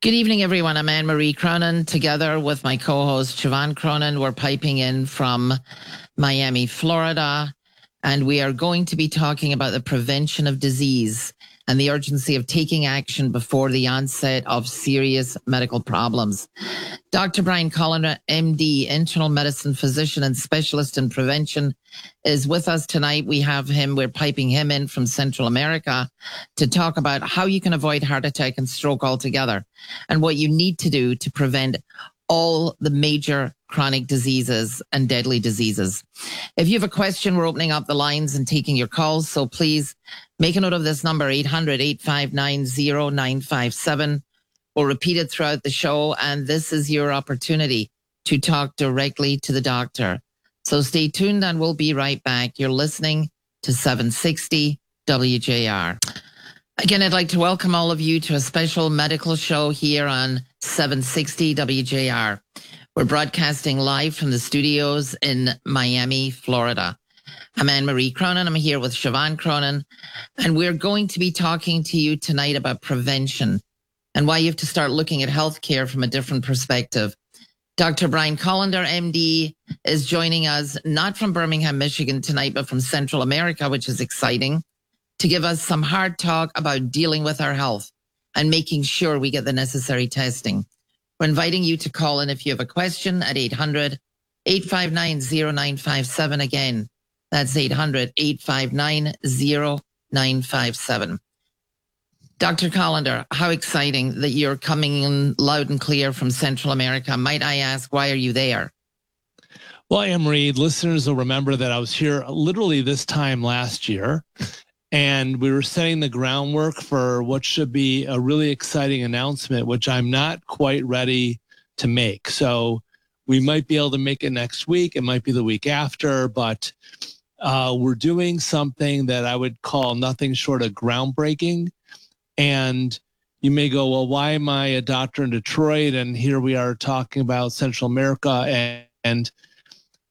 Good evening, everyone. I'm Anne Marie Cronin. Together with my co host, Siobhan Cronin, we're piping in from Miami, Florida. And we are going to be talking about the prevention of disease and the urgency of taking action before the onset of serious medical problems. Dr. Brian Kolender, MD, internal medicine physician and specialist in prevention, is with us tonight. We have him, we're piping him in from Central America to talk about how you can avoid heart attack and stroke altogether and what you need to do to prevent all the major chronic diseases and deadly diseases. If you have a question, we're opening up the lines and taking your calls. So please make a note of this number, 800 859 0957. We'll repeat it throughout the show. And this is your opportunity to talk directly to the doctor. So stay tuned and we'll be right back. You're listening to 760 WJR. Again, I'd like to welcome all of you to a special medical show here on 760 WJR. We're broadcasting live from the studios in Miami, Florida. I'm Anne Marie Cronin. I'm here with Siobhan Cronin, and we're going to be talking to you tonight about prevention and why you have to start looking at healthcare from a different perspective. Dr. Brian Kolender, MD, is joining us not from Birmingham, Michigan tonight, but from Central America, which is exciting to give us some hard talk about dealing with our health and making sure we get the necessary testing. We're inviting you to call in if you have a question at 800 859 0957. Again, that's 800 859 0957. Dr. Kolender, how exciting that you're coming in loud and clear from Central America. Might I ask, why are you there? Well, Anne Marie, listeners will remember that I was here literally this time last year and we were setting the groundwork for what should be a really exciting announcement, which I'm not quite ready to make. So we might be able to make it next week. It might be the week after, but uh, we're doing something that I would call nothing short of groundbreaking. And you may go, well, why am I a doctor in Detroit? And here we are talking about Central America and, and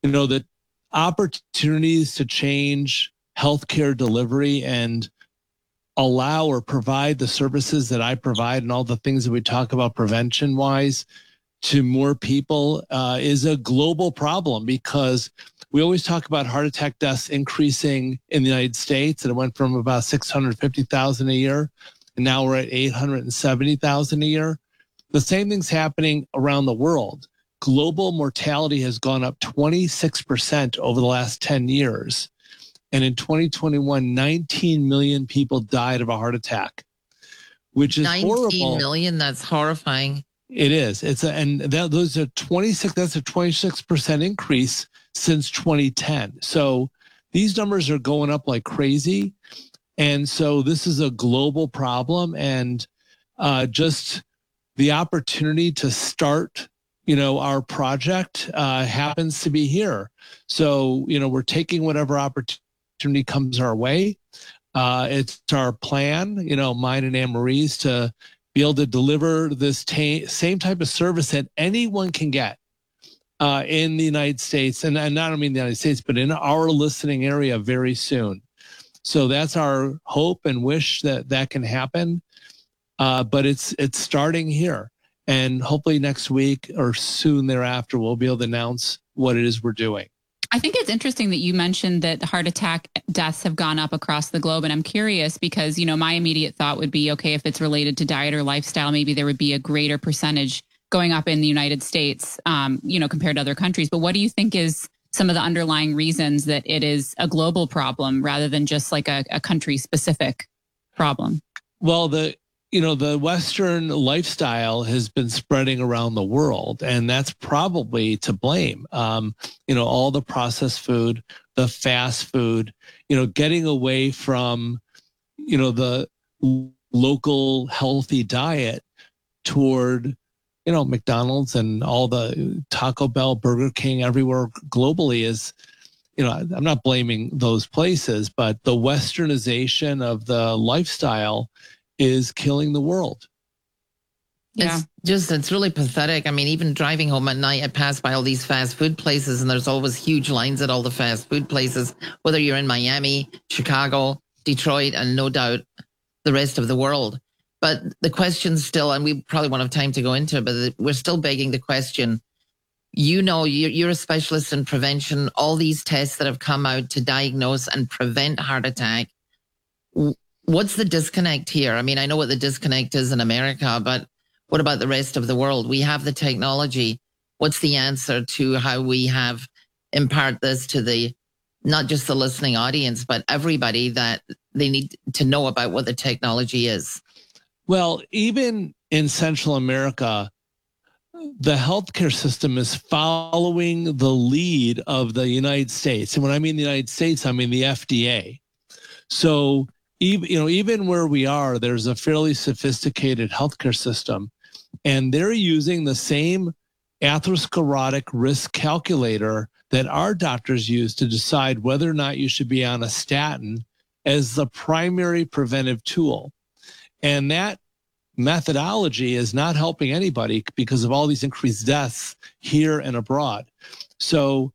you know, the opportunities to change healthcare delivery and allow or provide the services that I provide and all the things that we talk about prevention wise to more people uh, is a global problem because we always talk about heart attack deaths increasing in the United States and it went from about 650,000 a year and now we're at 870,000 a year. The same thing's happening around the world. Global mortality has gone up 26% over the last 10 years. And in 2021, 19 million people died of a heart attack, which is 19 horrible. million. That's horrifying. It is. It's a, and that, those are 26. That's a 26 percent increase since 2010. So these numbers are going up like crazy, and so this is a global problem. And uh, just the opportunity to start you know our project uh, happens to be here so you know we're taking whatever opportunity opportunity comes our way. Uh, it's our plan, you know, mine and Anne Marie's to be able to deliver this ta- same type of service that anyone can get uh, in the United States, and, and not only in the United States, but in our listening area very soon. So that's our hope and wish that that can happen. Uh, but it's it's starting here, and hopefully next week or soon thereafter, we'll be able to announce what it is we're doing. I think it's interesting that you mentioned that heart attack deaths have gone up across the globe. And I'm curious because, you know, my immediate thought would be okay, if it's related to diet or lifestyle, maybe there would be a greater percentage going up in the United States, um, you know, compared to other countries. But what do you think is some of the underlying reasons that it is a global problem rather than just like a, a country specific problem? Well, the you know, the Western lifestyle has been spreading around the world, and that's probably to blame. Um, you know, all the processed food, the fast food, you know, getting away from, you know, the local healthy diet toward, you know, McDonald's and all the Taco Bell, Burger King everywhere globally is, you know, I'm not blaming those places, but the westernization of the lifestyle is killing the world. Yeah. It's just, it's really pathetic. I mean, even driving home at night, I pass by all these fast food places and there's always huge lines at all the fast food places, whether you're in Miami, Chicago, Detroit, and no doubt the rest of the world. But the question still, and we probably won't have time to go into it, but we're still begging the question. You know, you're, you're a specialist in prevention. All these tests that have come out to diagnose and prevent heart attack. What's the disconnect here? I mean, I know what the disconnect is in America, but what about the rest of the world? We have the technology. What's the answer to how we have impart this to the not just the listening audience, but everybody that they need to know about what the technology is? Well, even in Central America, the healthcare system is following the lead of the United States. And when I mean the United States, I mean the FDA. So even you know, even where we are, there's a fairly sophisticated healthcare system, and they're using the same atherosclerotic risk calculator that our doctors use to decide whether or not you should be on a statin as the primary preventive tool. And that methodology is not helping anybody because of all these increased deaths here and abroad. So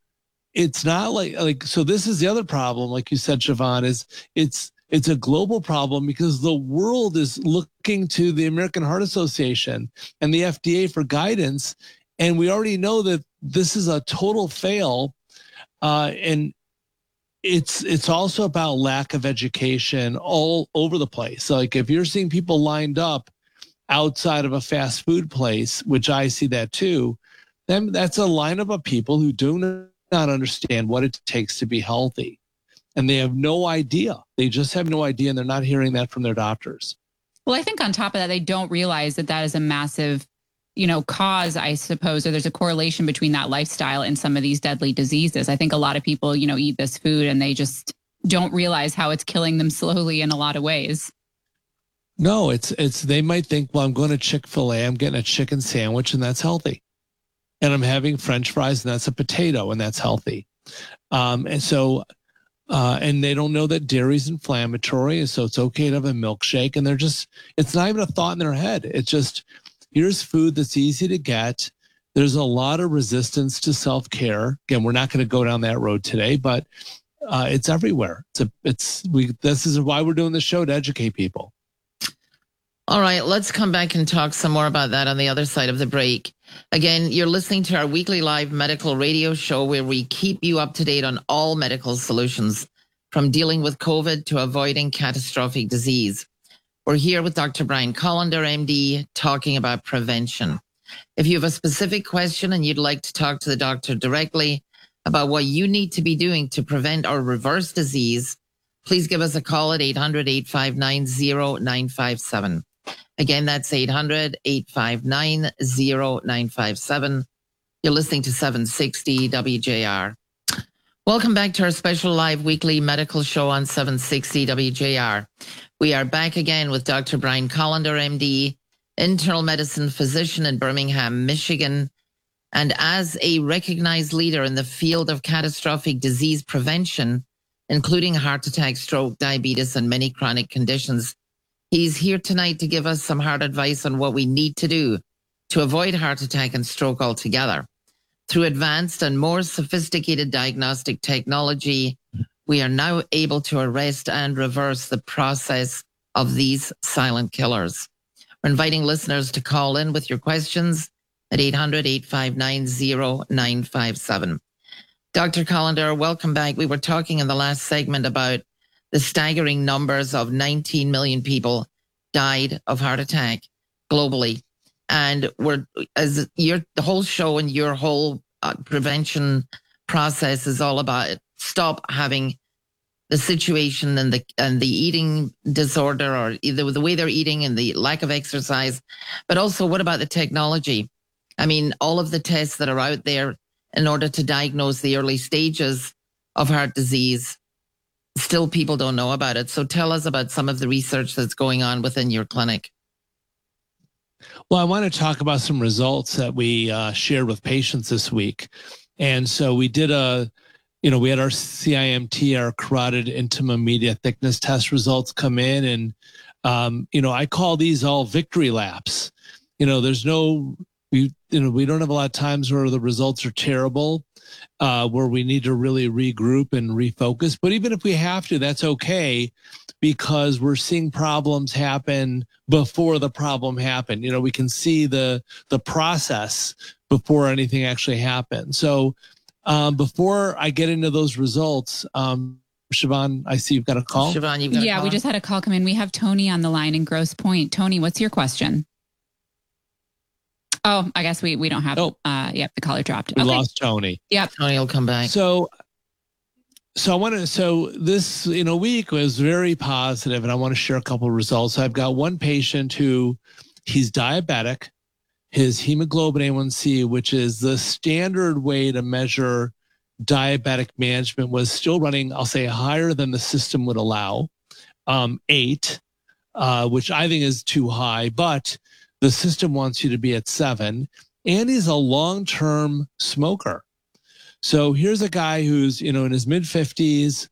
it's not like like so this is the other problem like you said Siobhan is it's it's a global problem because the world is looking to the American Heart Association and the FDA for guidance and we already know that this is a total fail uh, and it's it's also about lack of education all over the place. Like if you're seeing people lined up outside of a fast food place, which I see that too, then that's a lineup of people who do not understand what it takes to be healthy. And they have no idea. They just have no idea and they're not hearing that from their doctors. Well, I think on top of that, they don't realize that that is a massive you know, cause, I suppose, or there's a correlation between that lifestyle and some of these deadly diseases. I think a lot of people, you know, eat this food and they just don't realize how it's killing them slowly in a lot of ways. No, it's it's they might think, well, I'm going to Chick-fil-A, I'm getting a chicken sandwich and that's healthy. And I'm having French fries and that's a potato and that's healthy. Um, and so uh, and they don't know that dairy is inflammatory, and so it's okay to have a milkshake. And they're just, it's not even a thought in their head. It's just here's food that's easy to get. There's a lot of resistance to self care. Again, we're not going to go down that road today, but uh, it's everywhere. It's a, it's we. This is why we're doing this show to educate people. All right, let's come back and talk some more about that on the other side of the break. Again, you're listening to our weekly live medical radio show where we keep you up to date on all medical solutions from dealing with COVID to avoiding catastrophic disease. We're here with Dr. Brian Kolender, MD, talking about prevention. If you have a specific question and you'd like to talk to the doctor directly about what you need to be doing to prevent or reverse disease, please give us a call at 800 859 0957. Again, that's 800 859 0957. You're listening to 760 WJR. Welcome back to our special live weekly medical show on 760 WJR. We are back again with Dr. Brian Kolender, MD, internal medicine physician in Birmingham, Michigan. And as a recognized leader in the field of catastrophic disease prevention, including heart attack, stroke, diabetes, and many chronic conditions, he's here tonight to give us some hard advice on what we need to do to avoid heart attack and stroke altogether. Through advanced and more sophisticated diagnostic technology, we are now able to arrest and reverse the process of these silent killers. We're inviting listeners to call in with your questions at 800 859 0957. Dr. Kolender, welcome back. We were talking in the last segment about the staggering numbers of 19 million people died of heart attack globally. And we're, as your the whole show and your whole uh, prevention process is all about it. stop having the situation and the and the eating disorder or either the way they're eating and the lack of exercise but also what about the technology i mean all of the tests that are out there in order to diagnose the early stages of heart disease still people don't know about it so tell us about some of the research that's going on within your clinic well i want to talk about some results that we uh, shared with patients this week and so we did a you know, we had our CIMT, our carotid intima media thickness test results come in. And, um, you know, I call these all victory laps. You know, there's no, we, you know, we don't have a lot of times where the results are terrible. Uh, where we need to really regroup and refocus. But even if we have to, that's okay because we're seeing problems happen before the problem happened. You know, we can see the the process before anything actually happens. So um, before I get into those results, um, Siobhan, I see you've got a call. Siobhan, you've got yeah, we just had a call come in. We have Tony on the line in Grosse Pointe. Tony, what's your question? Oh, I guess we we don't have. Oh, uh, yep, the caller dropped. We okay. lost Tony. Yep, Tony will come back. So, so I want to. So this you know week was very positive, and I want to share a couple of results. I've got one patient who he's diabetic. His hemoglobin A1C, which is the standard way to measure diabetic management, was still running. I'll say higher than the system would allow, um, eight, uh, which I think is too high, but the system wants you to be at seven. And he's a long term smoker. So here's a guy who's, you know, in his mid 50s.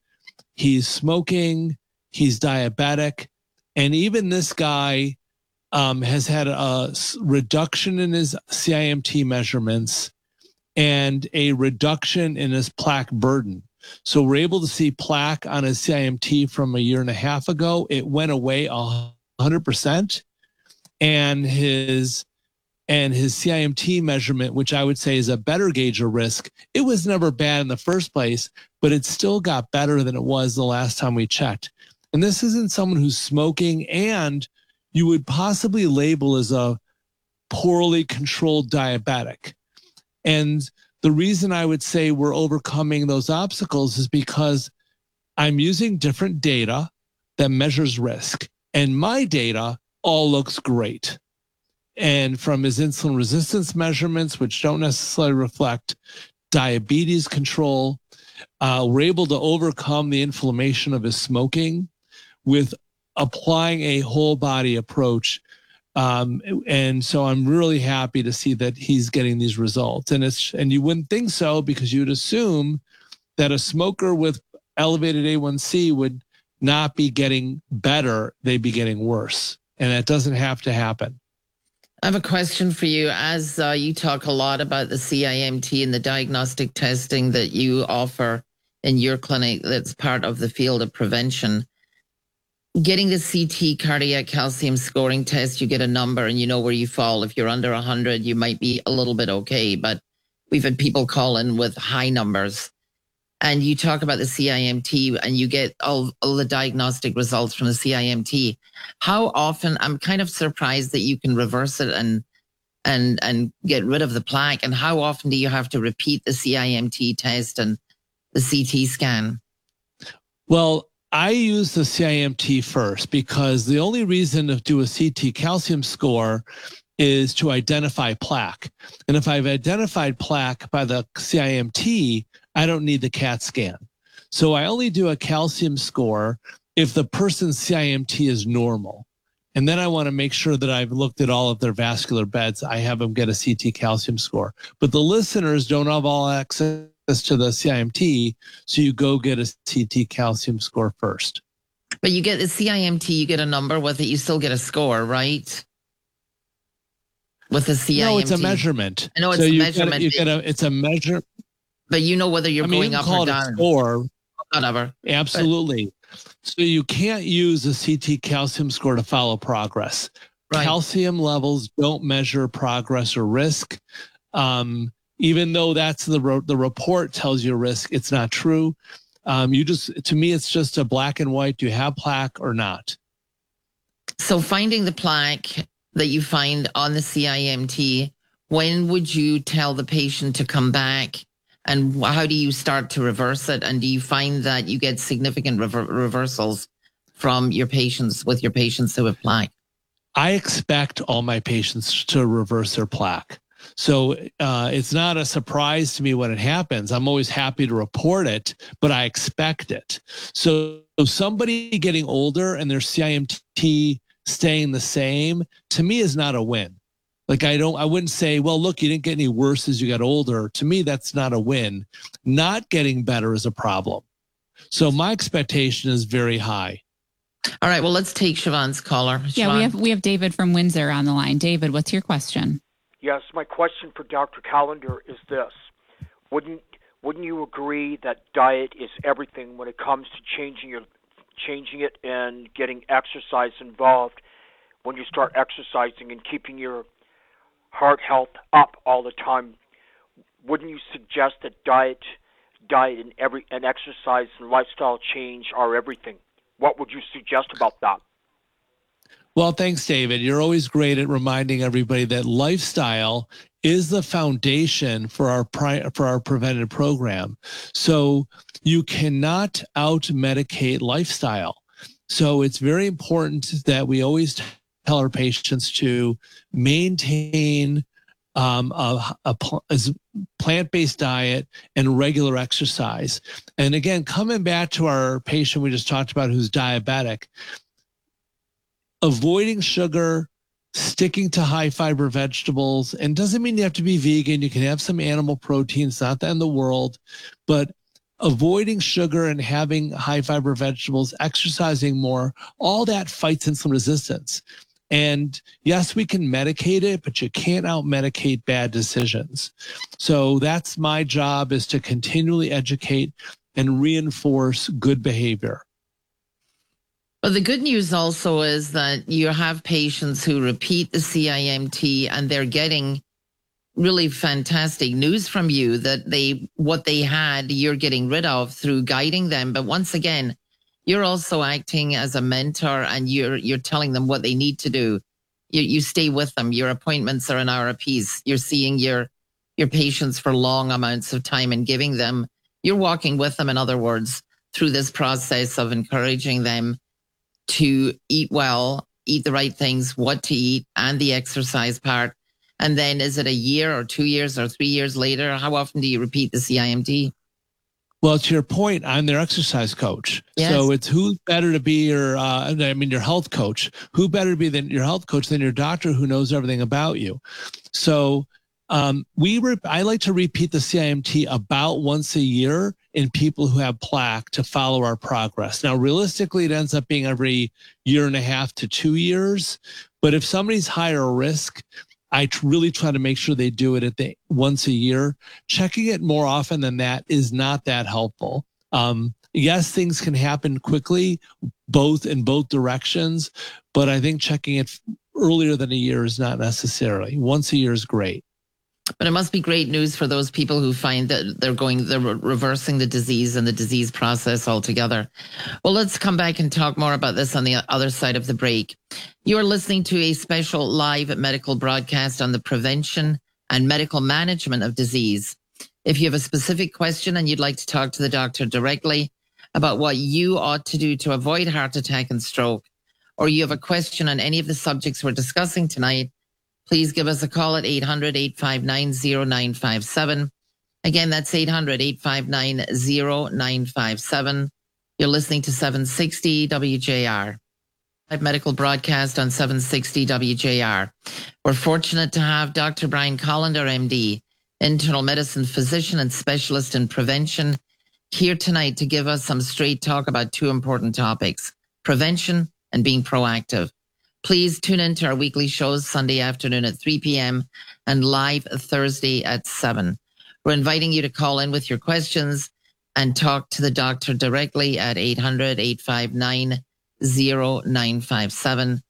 He's smoking, he's diabetic. And even this guy um, has had a reduction in his CIMT measurements and a reduction in his plaque burden. So we're able to see plaque on his CIMT from a year and a half ago. It went away 100% and his and his CIMT measurement, which I would say is a better gauge of risk, it was never bad in the first place, but it still got better than it was the last time we checked. And this isn't someone who's smoking and you would possibly label as a poorly controlled diabetic. And the reason I would say we're overcoming those obstacles is because I'm using different data that measures risk. And my data all looks great. And from his insulin resistance measurements, which don't necessarily reflect diabetes control, uh, we're able to overcome the inflammation of his smoking with applying a whole body approach. Um, and so I'm really happy to see that he's getting these results. And it's and you wouldn't think so because you'd assume that a smoker with elevated A1C would not be getting better; they'd be getting worse and that doesn't have to happen. I have a question for you. As uh, you talk a lot about the CIMT and the diagnostic testing that you offer in your clinic, that's part of the field of prevention. Getting the CT cardiac calcium scoring test, you get a number and you know where you fall. If you're under 100, you might be a little bit okay. But we've had people call in with high numbers and you talk about the CIMT and you get all, all the diagnostic results from the CIMT. How often I'm kind of surprised that you can reverse it and and and get rid of the plaque. And how often do you have to repeat the CIMT test and the CT scan? Well, I use the CIMT first because the only reason to do a CT calcium score is to identify plaque. And if I've identified plaque by the CIMT, I don't need the CAT scan. So I only do a calcium score if the person's CIMT is normal. And then I want to make sure that I've looked at all of their vascular beds. I have them get a CT calcium score. But the listeners don't have all access to the CIMT. So you go get a CT calcium score first. But you get the CIMT, you get a number with it, you still get a score, right? With the CIMT. No, it's a measurement. I know it's so a measurement. Get a, you get a, it's a measure. But you know whether you're I mean, going you up or down. Or whatever. Absolutely. But, so you can't use a CT calcium score to follow progress. Right. Calcium levels don't measure progress or risk. Um, even though that's the the report tells you risk, it's not true. Um, you just to me, it's just a black and white. Do you have plaque or not? So finding the plaque that you find on the CIMT, when would you tell the patient to come back and how do you start to reverse it? And do you find that you get significant rever- reversals from your patients with your patients who have plaque? I expect all my patients to reverse their plaque. So uh, it's not a surprise to me when it happens. I'm always happy to report it, but I expect it. So, so somebody getting older and their CIMT staying the same to me is not a win. Like I don't, I wouldn't say, well, look, you didn't get any worse as you got older. To me, that's not a win. Not getting better is a problem. So my expectation is very high. All right. Well, let's take Siobhan's caller. Siobhan. Yeah, we have we have David from Windsor on the line. David, what's your question? Yes, my question for Dr. Kolender is this: Wouldn't wouldn't you agree that diet is everything when it comes to changing your changing it and getting exercise involved when you start exercising and keeping your heart health up all the time wouldn't you suggest that diet diet and every and exercise and lifestyle change are everything what would you suggest about that well, thanks, David. You're always great at reminding everybody that lifestyle is the foundation for our pri- for our preventive program. So you cannot out medicate lifestyle. So it's very important that we always tell our patients to maintain um, a, a, plant-based diet and regular exercise. And again, coming back to our patient we just talked about who's diabetic, avoiding sugar, sticking to high fiber vegetables, and doesn't mean you have to be vegan. You can have some animal proteins, not that in the world, but avoiding sugar and having high fiber vegetables, exercising more, all that fights insulin resistance. And yes, we can medicate it, but you can't out medicate bad decisions. So that's my job is to continually educate and reinforce good behavior. But the good news also is that you have patients who repeat the CIMT and they're getting really fantastic news from you that they what they had you're getting rid of through guiding them but once again you're also acting as a mentor and you're you're telling them what they need to do you, you stay with them your appointments are an hour a piece you're seeing your your patients for long amounts of time and giving them you're walking with them in other words through this process of encouraging them to eat well, eat the right things, what to eat, and the exercise part. And then is it a year or two years or three years later? How often do you repeat the CIMT? Well, to your point, I'm their exercise coach. Yes. So it's who better to be your, uh, I mean, your health coach. Who better to be than your health coach than your doctor who knows everything about you? So um, we, re- I like to repeat the CIMT about once a year in people who have plaque to follow our progress. Now, realistically, it ends up being every year and a half to two years. But if somebody's higher risk, I really try to make sure they do it at the once a year. Checking it more often than that is not that helpful. Um, yes, things can happen quickly, both in both directions, but I think checking it earlier than a year is not necessarily. Once a year is great. But it must be great news for those people who find that they're going, they're reversing the disease and the disease process altogether. Well, let's come back and talk more about this on the other side of the break. You are listening to a special live medical broadcast on the prevention and medical management of disease. If you have a specific question and you'd like to talk to the doctor directly about what you ought to do to avoid heart attack and stroke, or you have a question on any of the subjects we're discussing tonight, please give us a call at 800 859 0957. Again, that's 800 859 0957. You're listening to 760 WJR. Medical broadcast on 760 WJR. We're fortunate to have Dr. Brian Kolender, MD, internal medicine physician and specialist in prevention, here tonight to give us some straight talk about two important topics prevention and being proactive. Please tune in to our weekly shows Sunday afternoon at 3 p.m. and live Thursday at 7. We're inviting you to call in with your questions and talk to the doctor directly at 800 859 0957.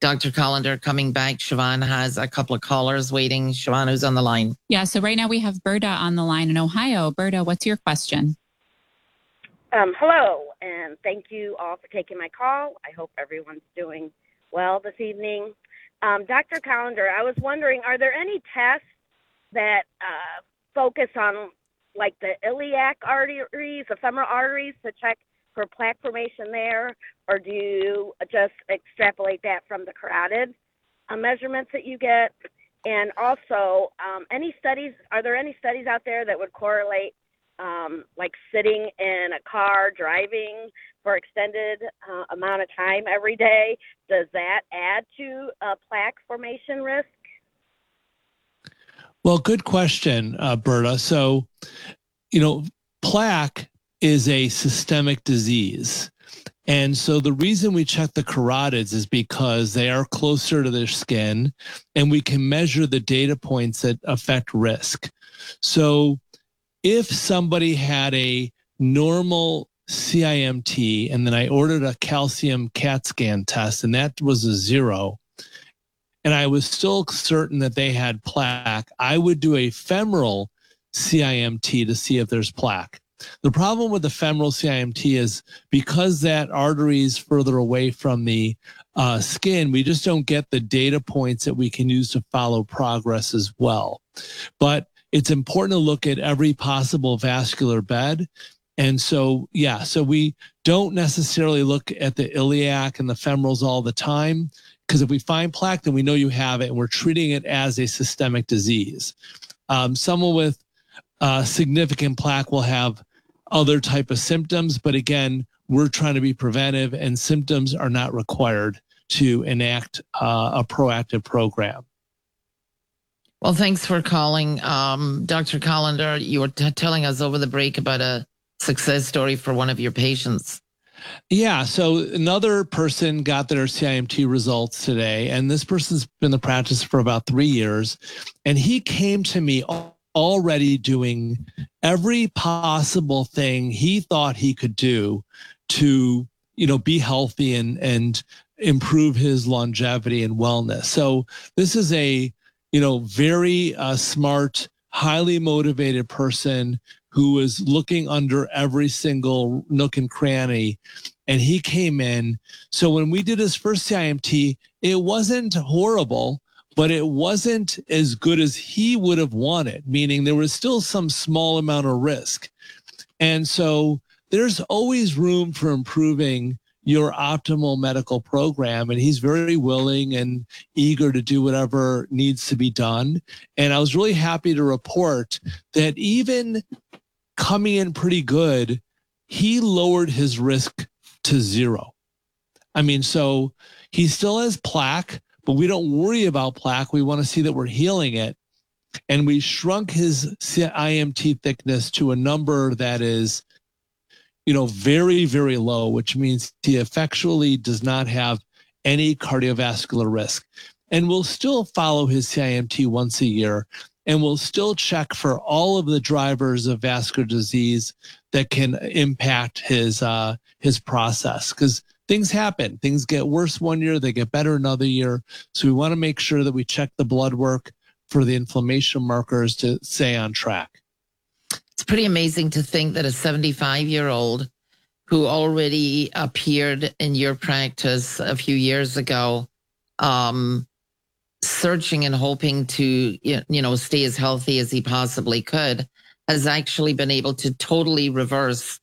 Dr. Kolender coming back. Siobhan has a couple of callers waiting. Siobhan, who's on the line? Yeah, so right now we have Berta on the line in Ohio. Berta, what's your question? Um, hello, and thank you all for taking my call. I hope everyone's doing well this evening. Um, Dr. Kolender, I was wondering, are there any tests that uh, focus on like the iliac arteries, the femoral arteries to check for plaque formation there, or do you just extrapolate that from the carotid uh, measurements that you get? And also, um, any studies? Are there any studies out there that would correlate, um, like sitting in a car driving for extended uh, amount of time every day, does that add to plaque formation risk? Well, good question, uh, Berta. So, you know, plaque is a systemic disease. And so the reason we check the carotids is because they are closer to their skin and we can measure the data points that affect risk. So if somebody had a normal CIMT and then I ordered a calcium CAT scan test and that was a zero, and I was still certain that they had plaque, I would do a femoral CIMT to see if there's plaque. The problem with the femoral CIMT is because that artery is further away from the uh, skin, we just don't get the data points that we can use to follow progress as well. But it's important to look at every possible vascular bed. And so, yeah, so we don't necessarily look at the iliac and the femorals all the time because if we find plaque, then we know you have it and we're treating it as a systemic disease. Um, someone with uh, significant plaque will have other type of symptoms, but again, we're trying to be preventive and symptoms are not required to enact uh, a proactive program. Well, thanks for calling. Um, Dr. Kolender, you were t- telling us over the break about a success story for one of your patients. Yeah. So another person got their CIMT results today, and this person's been in the practice for about three years. And he came to me already doing every possible thing he thought he could do to, you know, be healthy and and improve his longevity and wellness. So this is a, you know, very uh, smart, highly motivated person who was looking under every single nook and cranny and he came in. So when we did his first CIMT it wasn't horrible but it wasn't as good as he would have wanted meaning there was still some small amount of risk. And so there's always room for improving your optimal medical program. And he's very willing and eager to do whatever needs to be done. And I was really happy to report that even coming in pretty good, he lowered his risk to zero. I mean, so he still has plaque, but we don't worry about plaque. We want to see that we're healing it. And we shrunk his IMT thickness to a number that is you know, very, very low, which means he effectually does not have any cardiovascular risk. And we'll still follow his CIMT once a year and we'll still check for all of the drivers of vascular disease that can impact his uh, his process because things happen. Things get worse one year, they get better another year. So we want to make sure that we check the blood work for the inflammation markers to stay on track it's pretty amazing to think that a 75 year old who already appeared in your practice a few years ago, um, searching and hoping to, you know, stay as healthy as he possibly could, has actually been able to totally reverse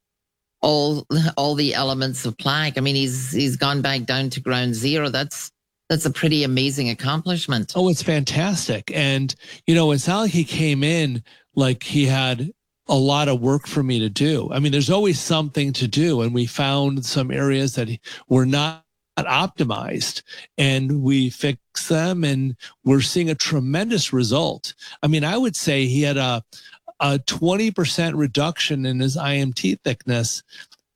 all all the elements of plaque. I mean, he's he's gone back down to ground zero. That's that's a pretty amazing accomplishment. Oh, it's fantastic. And you know, it's not like he came in like he had a lot of work for me to do. I mean, there's always something to do. And we found some areas that were not optimized and we fix them and we're seeing a tremendous result. I mean, I would say he had a, a 20% reduction in his IMT thickness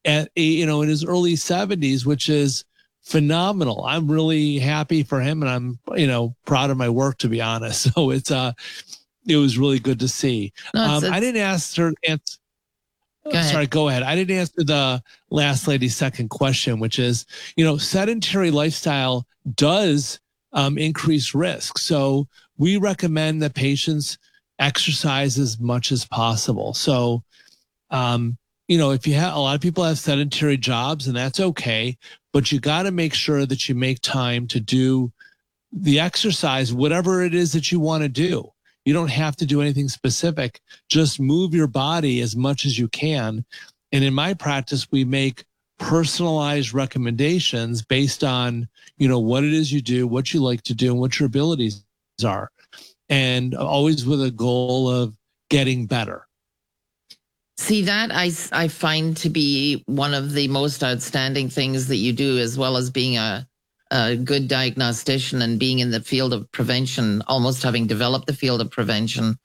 at, you know, in his early 70s, which is phenomenal. I'm really happy for him and I'm, you know, proud of my work to be honest. So it's, uh, it was really good to see. No, um, I didn't ask her. Answer, Go Sorry, go ahead. I didn't answer the last lady's second question, which is, you know, sedentary lifestyle does um, increase risk. So we recommend that patients exercise as much as possible. So, um, you know, if you have a lot of people have sedentary jobs, and that's okay, but you got to make sure that you make time to do the exercise, whatever it is that you want to do. You don't have to do anything specific. Just move your body as much as you can. And in my practice, we make personalized recommendations based on, you know, what it is you do, what you like to do, and what your abilities are. And always with a goal of getting better. See that I, I find to be one of the most outstanding things that you do, as well as being a a good diagnostician and being in the field of prevention, almost having developed the field of prevention.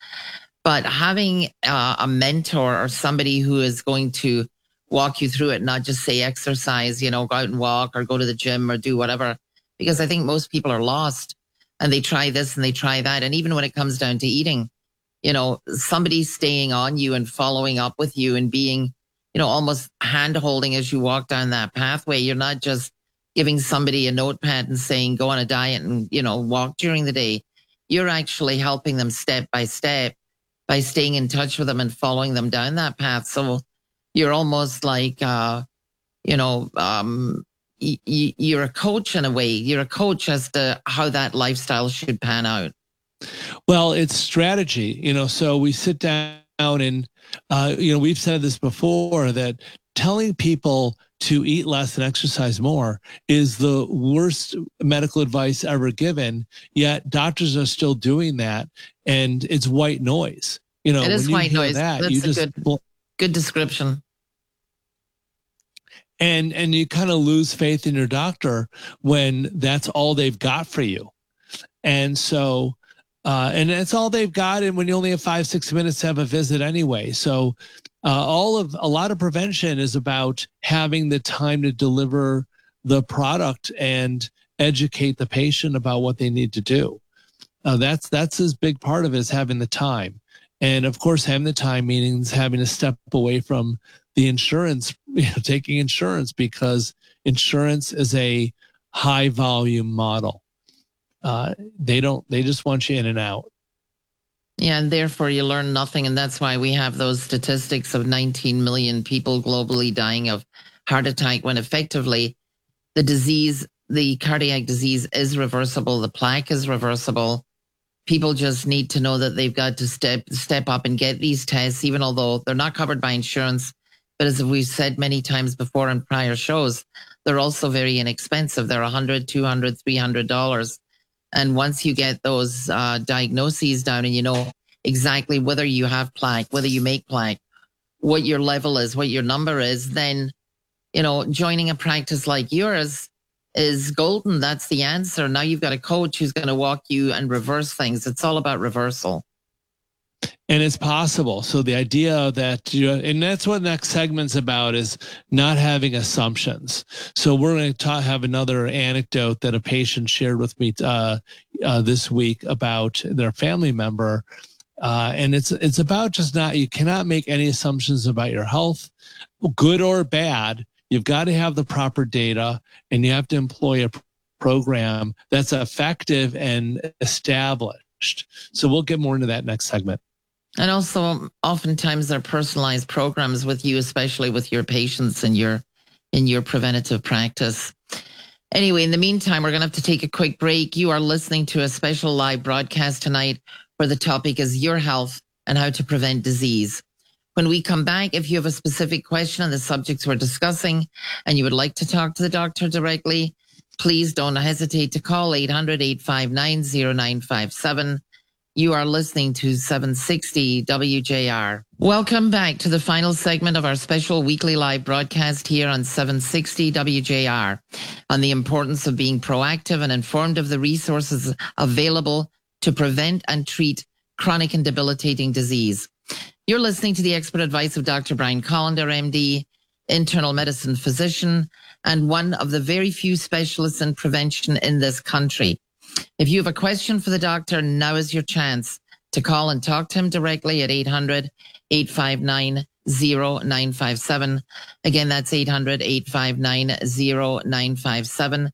But having uh, a mentor or somebody who is going to walk you through it, not just say exercise, you know, go out and walk or go to the gym or do whatever. Because I think most people are lost and they try this and they try that. And even when it comes down to eating, you know, somebody staying on you and following up with you and being, you know, almost hand holding as you walk down that pathway. You're not just giving somebody a notepad and saying, go on a diet and, you know, walk during the day. You're actually helping them step by step by staying in touch with them and following them down that path. So you're almost like, uh, you know, um, y- y- you're a coach in a way. You're a coach as to how that lifestyle should pan out. Well, it's strategy, you know. So we sit down and, uh, you know, we've said this before that telling people to eat less and exercise more is the worst medical advice ever given. Yet doctors are still doing that, and it's white noise. You know, it is white noise. That, That's just good, good description. And and you kind of lose faith in your doctor when that's all they've got for you. And so uh, and that's all they've got. And when you only have five, six minutes to have a visit anyway. So uh, all of a lot of prevention is about having the time to deliver the product and educate the patient about what they need to do. Uh, that's that's as big part of it is having the time, and of course having the time means having to step away from the insurance, you know, taking insurance because insurance is a high volume model. Uh, they don't. They just want you in and out. Yeah, and therefore you learn nothing. And that's why we have those statistics of 19 million people globally dying of heart attack when effectively the disease, the cardiac disease is reversible, the plaque is reversible. People just need to know that they've got to step step up and get these tests, even although they're not covered by insurance. But as we've said many times before in prior shows, they're also very inexpensive. They're 100, 200, 300 dollars. And once you get those uh, diagnoses down and you know exactly whether you have plaque, whether you make plaque, what your level is, what your number is, then, you know, joining a practice like yours is golden. That's the answer. Now you've got a coach who's going to walk you and reverse things. It's all about reversal and it's possible. So the idea that you and that's what next segment's about is not having assumptions. So we're going to have another anecdote that a patient shared with me uh, uh, this week about their family member. Uh, and it's it's about just not you cannot make any assumptions about your health good or bad. You've got to have the proper data and you have to employ a program that's effective and established so we'll get more into that next segment and also, oftentimes they're personalized programs with you, especially with your patients and your in your preventative practice. Anyway, in the meantime, we're going to have to take a quick break. You are listening to a special live broadcast tonight where the topic is your health and how to prevent disease. When we come back, if you have a specific question on the subjects we're discussing and you would like to talk to the doctor directly, please don't hesitate to call 800 859 0957. You are listening to 760 WJR. Welcome back to the final segment of our special weekly live broadcast here on 760 WJR on the importance of being proactive and informed of the resources available to prevent and treat chronic and debilitating disease. You're listening to the expert advice of Dr. Brian Kolender, MD, internal medicine physician, and one of the very few specialists in prevention in this country. If you have a question for the doctor, now is your chance to call and talk to him directly at 800 859 0957. Again, that's 800 859 0957.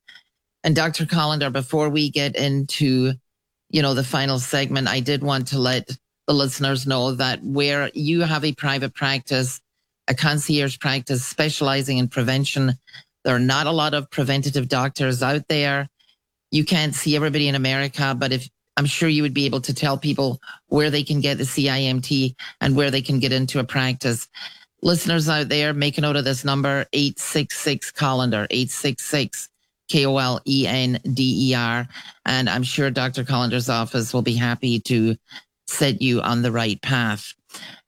And Dr. Kolender, before we get into, you know, the final segment, I did want to let the listeners know that where you have a private practice, a concierge practice specializing in prevention, there are not a lot of preventative doctors out there you can't see everybody in America, but if I'm sure you would be able to tell people where they can get the CIMT and where they can get into a practice. Listeners out there, make a note of this number 866 Kolender, 866 K O L E N D E R. And I'm sure Dr. Kolender's office will be happy to set you on the right path.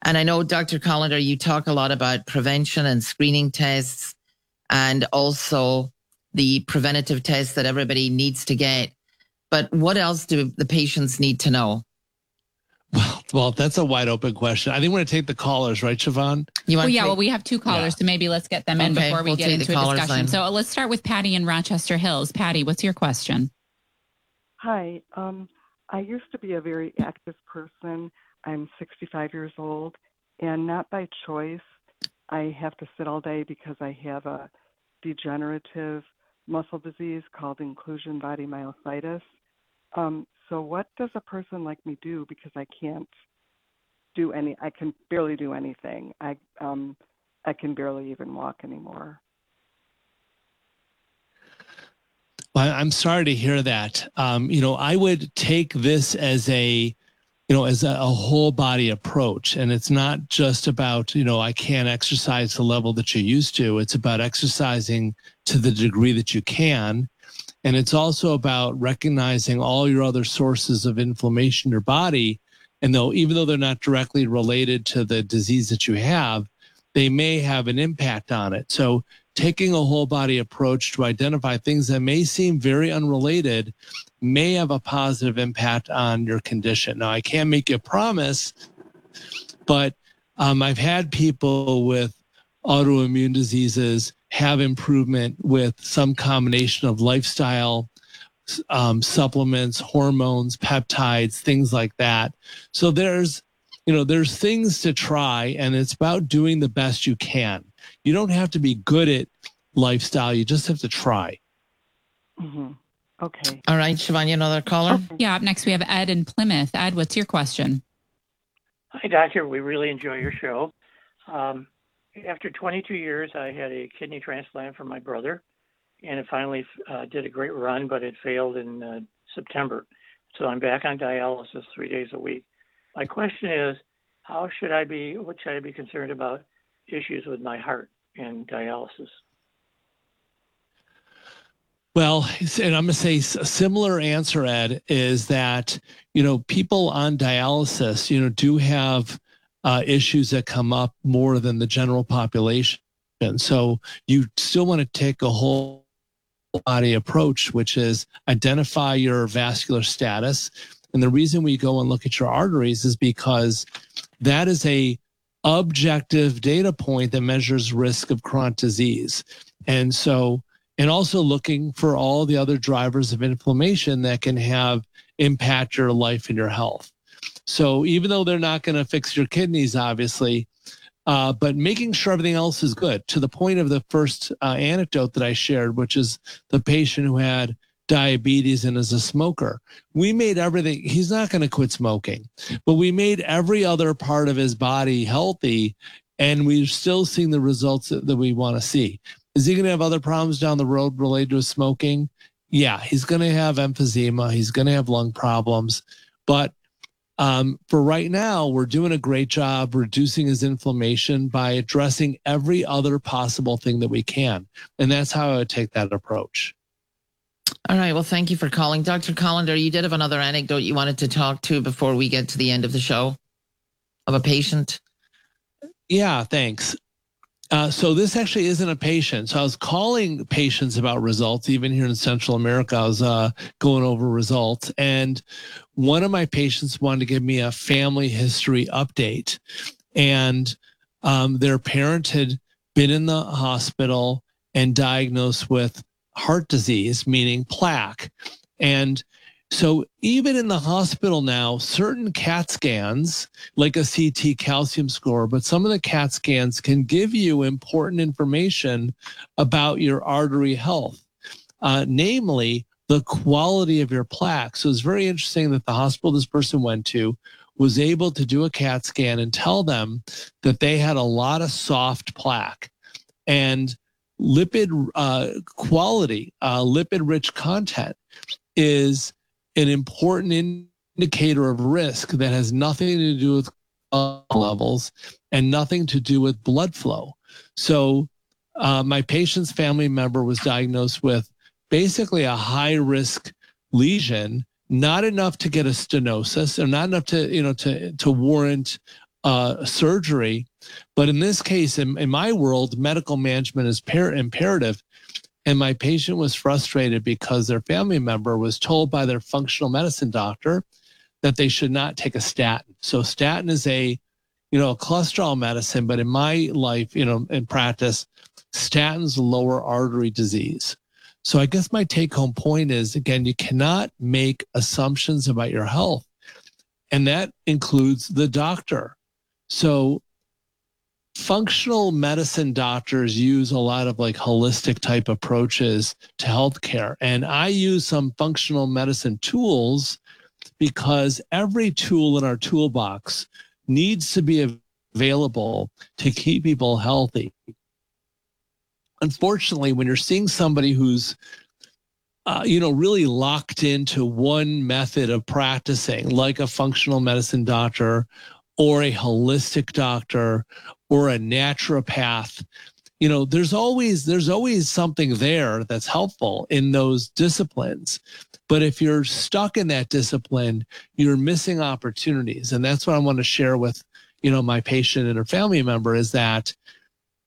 And I know, Dr. Kolender, you talk a lot about prevention and screening tests and also the preventative tests that everybody needs to get. But what else do the patients need to know? Well, well, that's a wide open question. I think we're going to take the callers, right, Siobhan? You want well, yeah, take... well, we have two callers, yeah. so maybe let's get them in okay, before we we'll get into a discussion. Line. So let's start with Patty in Rochester Hills. Patty, what's your question? Hi. Um, I used to be a very active person. I'm 65 years old, and not by choice. I have to sit all day because I have a degenerative muscle disease called inclusion body myositis. Um, so, what does a person like me do? Because I can't do any. I can barely do anything. I um, I can barely even walk anymore. Well, I'm sorry to hear that. Um, you know, I would take this as a you know, as a, a, whole body approach. And it's not just about, you know, I can't exercise the level that you're used to. It's about exercising to the degree that you can. And it's also about recognizing all your other sources of inflammation in your body. And though, even though they're not directly related to the disease that you have, they may have an impact on it. So taking a whole body approach to identify things that may seem very unrelated may have a positive impact on your condition. Now, I can't make you a promise, but um, I've had people with autoimmune diseases have improvement with some combination of lifestyle um, supplements, hormones, peptides, things like that. So there's, you know, there's things to try, and it's about doing the best you can. You don't have to be good at lifestyle. You just have to try. Mm-hmm. Okay. All right, Siobhan, another caller? Oh, yeah, up next we have Ed in Plymouth. Ed, what's your question? Hi, Doctor. We really enjoy your show. Um, after 22 years, I had a kidney transplant for my brother, and it finally uh, did a great run, but it failed in uh, September. So I'm back on dialysis three days a week. My question is, how should I be? What should I be concerned about issues with my heart and dialysis? Well, and I'm going to say a similar answer, Ed, is that, you know, people on dialysis, you know, do have uh, issues that come up more than the general population. And so you still want to take a whole body approach, which is identify your vascular status. And the reason we go and look at your arteries is because that is a objective data point that measures risk of chronic disease. And so and also looking for all the other drivers of inflammation that can have impact your life and your health. So even though they're not going to fix your kidneys, obviously, uh, but making sure everything else is good to the point of the first uh, anecdote that I shared, which is the patient who had diabetes and is a smoker. We made everything, he's not going to quit smoking, but we made every other part of his body healthy and we're still seeing the results that, that we want to see. Is he going to have other problems down the road related to smoking? Yeah, he's going to have emphysema. He's going to have lung problems. But um, for right now, we're doing a great job reducing his inflammation by addressing every other possible thing that we can. And that's how I would take that approach. All right. Well, thank you for calling. Dr. Kolender, you did have another anecdote you wanted to talk to before we get to the end of the show of a patient. Yeah, thanks. Uh, so this actually isn't a patient. So I was calling patients about results, even here in Central America. I was uh, going over results, and one of my patients wanted to give me a family history update, and um, their parent had been in the hospital and diagnosed with heart disease, meaning plaque, and so even in the hospital now, certain CAT scans, like a CT calcium score, but some of the CAT scans can give you important information about your artery health, uh, namely the quality of your plaque. So it's very interesting that the hospital this person went to was able to do a CAT scan and tell them that they had a lot of soft plaque and lipid uh, quality, uh, lipid rich content is an important indicator of risk that has nothing to do with levels and nothing to do with blood flow. So, uh, my patient's family member was diagnosed with basically a high risk lesion, not enough to get a stenosis, or not enough to you know to to warrant uh, surgery. But in this case, in, in my world, medical management is par- imperative. And my patient was frustrated because their family member was told by their functional medicine doctor that they should not take a statin. So statin is a, you know, a cholesterol medicine, but in my life, you know, in practice, statins lower artery disease. So I guess my take home point is again, you cannot make assumptions about your health and that includes the doctor. So functional medicine doctors use a lot of like holistic type approaches to healthcare. And I use some functional medicine tools because every tool in our toolbox needs to be available to keep people healthy. Unfortunately, when you're seeing somebody who's uh, you know, really locked into one method of practicing, like a functional medicine doctor or a holistic doctor or a naturopath you know there's always there's always something there that's helpful in those disciplines. But if you're stuck in that discipline you're missing opportunities. And that's what i want to share with you know my patient and her family member is that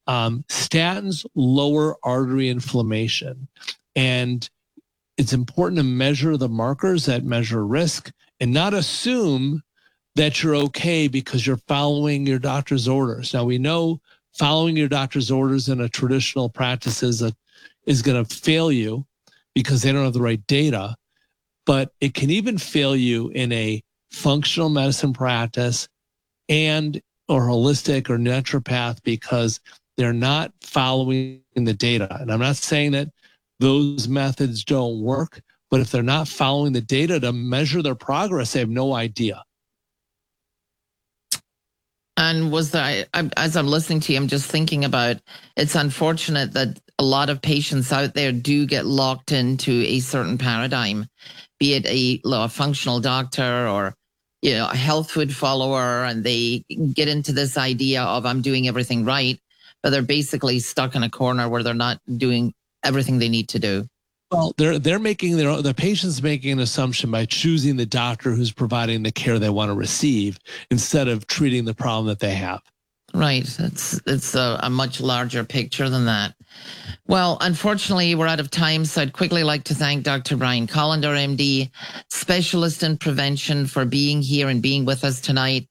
um, statins lower artery inflammation. And it's important to measure the markers that measure risk and not assume that you're okay because you're following your doctor's orders. Now we know following your doctor's orders in a traditional practice is, a, is going to fail you because they don't have the right data, but it can even fail you in a functional medicine practice and or holistic or naturopath because they're not following the data. And I'm not saying that those methods don't work, but if they're not following the data to measure their progress, they have no idea. And was that as I'm listening to you, I'm just thinking about it's unfortunate that a lot of patients out there do get locked into a certain paradigm, be it a, a functional doctor or you know a health food follower, and they get into this idea of I'm doing everything right, but they're basically stuck in a corner where they're not doing everything they need to do. Well, they're they're making their the patient's making an assumption by choosing the doctor who's providing the care they want to receive instead of treating the problem that they have. Right. It's it's a, a, much larger picture than that. Well, unfortunately, we're out of time, so I'd quickly like to thank Dr. Brian Kolender, MD, specialist in prevention, for being here and being with us tonight,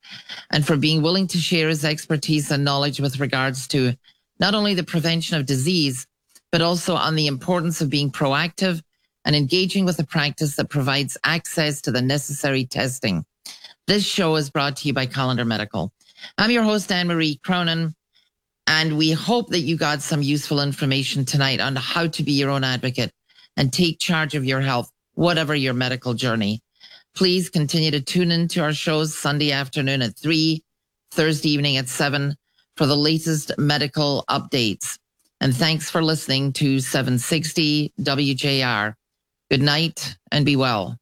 and for being willing to share his expertise and knowledge with regards to not only the prevention of disease, but also on the importance of being proactive and engaging with a practice that provides access to the necessary testing. This show is brought to you by Kolender Medical. I'm your host, Anne Marie Cronin, and we hope that you got some useful information tonight on how to be your own advocate and take charge of your health, whatever your medical journey. Please continue to tune in to our shows Sunday afternoon at 3, Thursday evening at 7 for the latest medical updates. And thanks for listening to 760 WJR. Good night and be well.